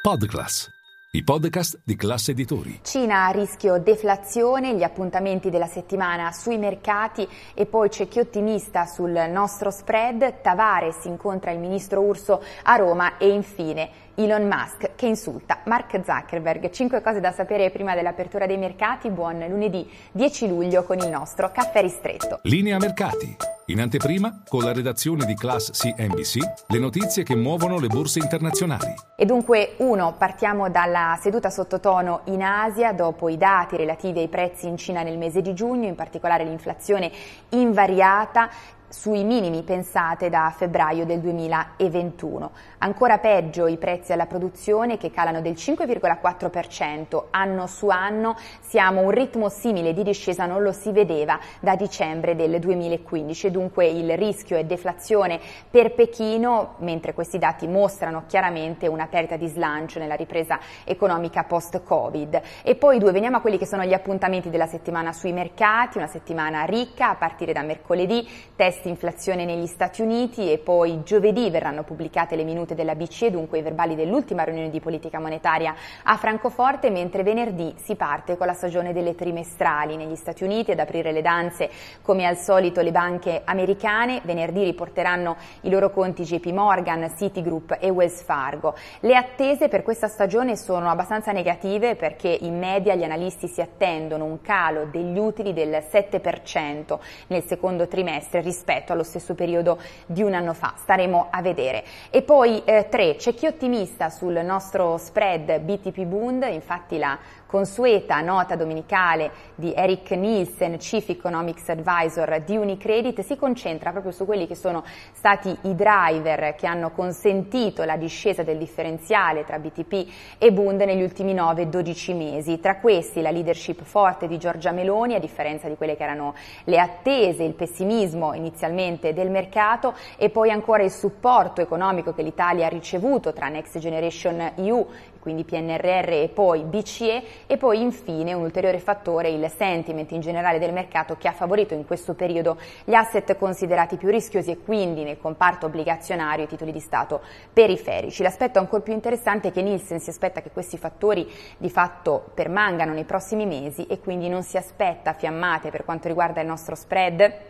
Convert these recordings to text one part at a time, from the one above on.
Podclass, i podcast di classe editori. Cina a rischio deflazione, gli appuntamenti della settimana sui mercati e poi c'è chi ottimista sul nostro spread, Tavares incontra il ministro Urso a Roma e infine Elon Musk che insulta Mark Zuckerberg. Cinque cose da sapere prima dell'apertura dei mercati. Buon lunedì 10 luglio con il nostro caffè ristretto. Linea mercati. In anteprima, con la redazione di Class CNBC, le notizie che muovono le borse internazionali. E dunque, uno, partiamo dalla seduta sottotono in Asia dopo i dati relativi ai prezzi in Cina nel mese di giugno, in particolare l'inflazione invariata sui minimi pensate da febbraio del 2021. Ancora peggio i prezzi alla produzione che calano del 5,4% anno su anno, siamo a un ritmo simile di discesa non lo si vedeva da dicembre del 2015, dunque il rischio è deflazione per Pechino, mentre questi dati mostrano chiaramente una perdita di slancio nella ripresa economica post-Covid. E poi due, veniamo a quelli che sono gli appuntamenti della settimana sui mercati, una settimana ricca a partire da mercoledì, test test inflazione negli Stati Uniti e poi giovedì verranno pubblicate le minute della BCE, dunque i verbali dell'ultima riunione di politica monetaria a Francoforte, mentre venerdì si parte con la stagione delle trimestrali negli Stati Uniti ad aprire le danze come al solito le banche americane, venerdì riporteranno i loro conti JP Morgan, Citigroup e Wells Fargo. Le attese per questa stagione sono abbastanza negative perché in media gli analisti si attendono un calo degli utili del 7% nel secondo trimestre rispetto rispetto allo stesso periodo di un anno fa. Staremo a vedere. E poi eh, tre, c'è chi è ottimista sul nostro spread BTP Bund, infatti la consueta nota domenicale di Eric Nielsen, Chief Economics Advisor di Unicredit, si concentra proprio su quelli che sono stati i driver che hanno consentito la discesa del differenziale tra BTP e Bund negli ultimi 9-12 mesi. Tra questi la leadership forte di Giorgia Meloni, a differenza di quelle che erano le attese, il pessimismo inizialmente del mercato e poi ancora il supporto economico che l'Italia ha ricevuto tra Next Generation EU, quindi PNRR e poi BCE e poi infine un ulteriore fattore il sentiment in generale del mercato che ha favorito in questo periodo gli asset considerati più rischiosi e quindi nel comparto obbligazionario i titoli di Stato periferici. L'aspetto ancora più interessante è che Nielsen si aspetta che questi fattori di fatto permangano nei prossimi mesi e quindi non si aspetta fiammate per quanto riguarda il nostro spread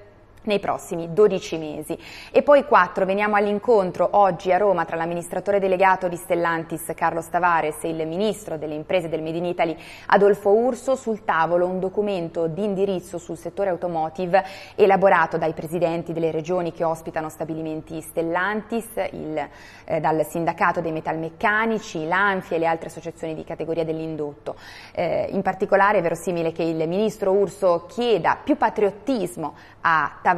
nei prossimi 12 mesi. E poi 4, veniamo all'incontro oggi a Roma tra l'amministratore delegato di Stellantis Carlo Tavares e il ministro delle imprese del Made in Italy Adolfo Urso, sul tavolo un documento di indirizzo sul settore automotive elaborato dai presidenti delle regioni che ospitano stabilimenti Stellantis, il, eh, dal sindacato dei metalmeccanici, l'Anfi e le altre associazioni di categoria dell'indotto. Eh, in particolare è verosimile che il ministro Urso chieda più patriottismo a Tavares,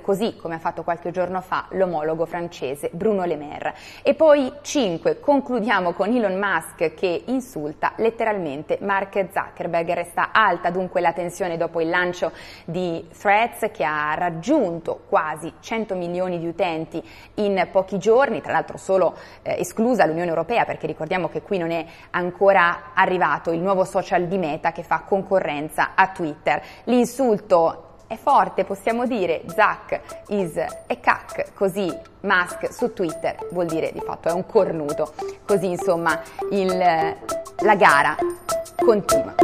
così come ha fatto qualche giorno fa l'omologo francese Bruno Le Maire. E poi 5, concludiamo con Elon Musk che insulta letteralmente Mark Zuckerberg. Resta alta dunque la tensione dopo il lancio di Threads che ha raggiunto quasi 100 milioni di utenti in pochi giorni, tra l'altro solo eh, esclusa l'Unione Europea perché ricordiamo che qui non è ancora arrivato il nuovo social di Meta che fa concorrenza a Twitter. L'insulto è forte, possiamo dire Zack is a cac, così Musk su Twitter vuol dire di fatto è un cornuto, così insomma il, la gara continua.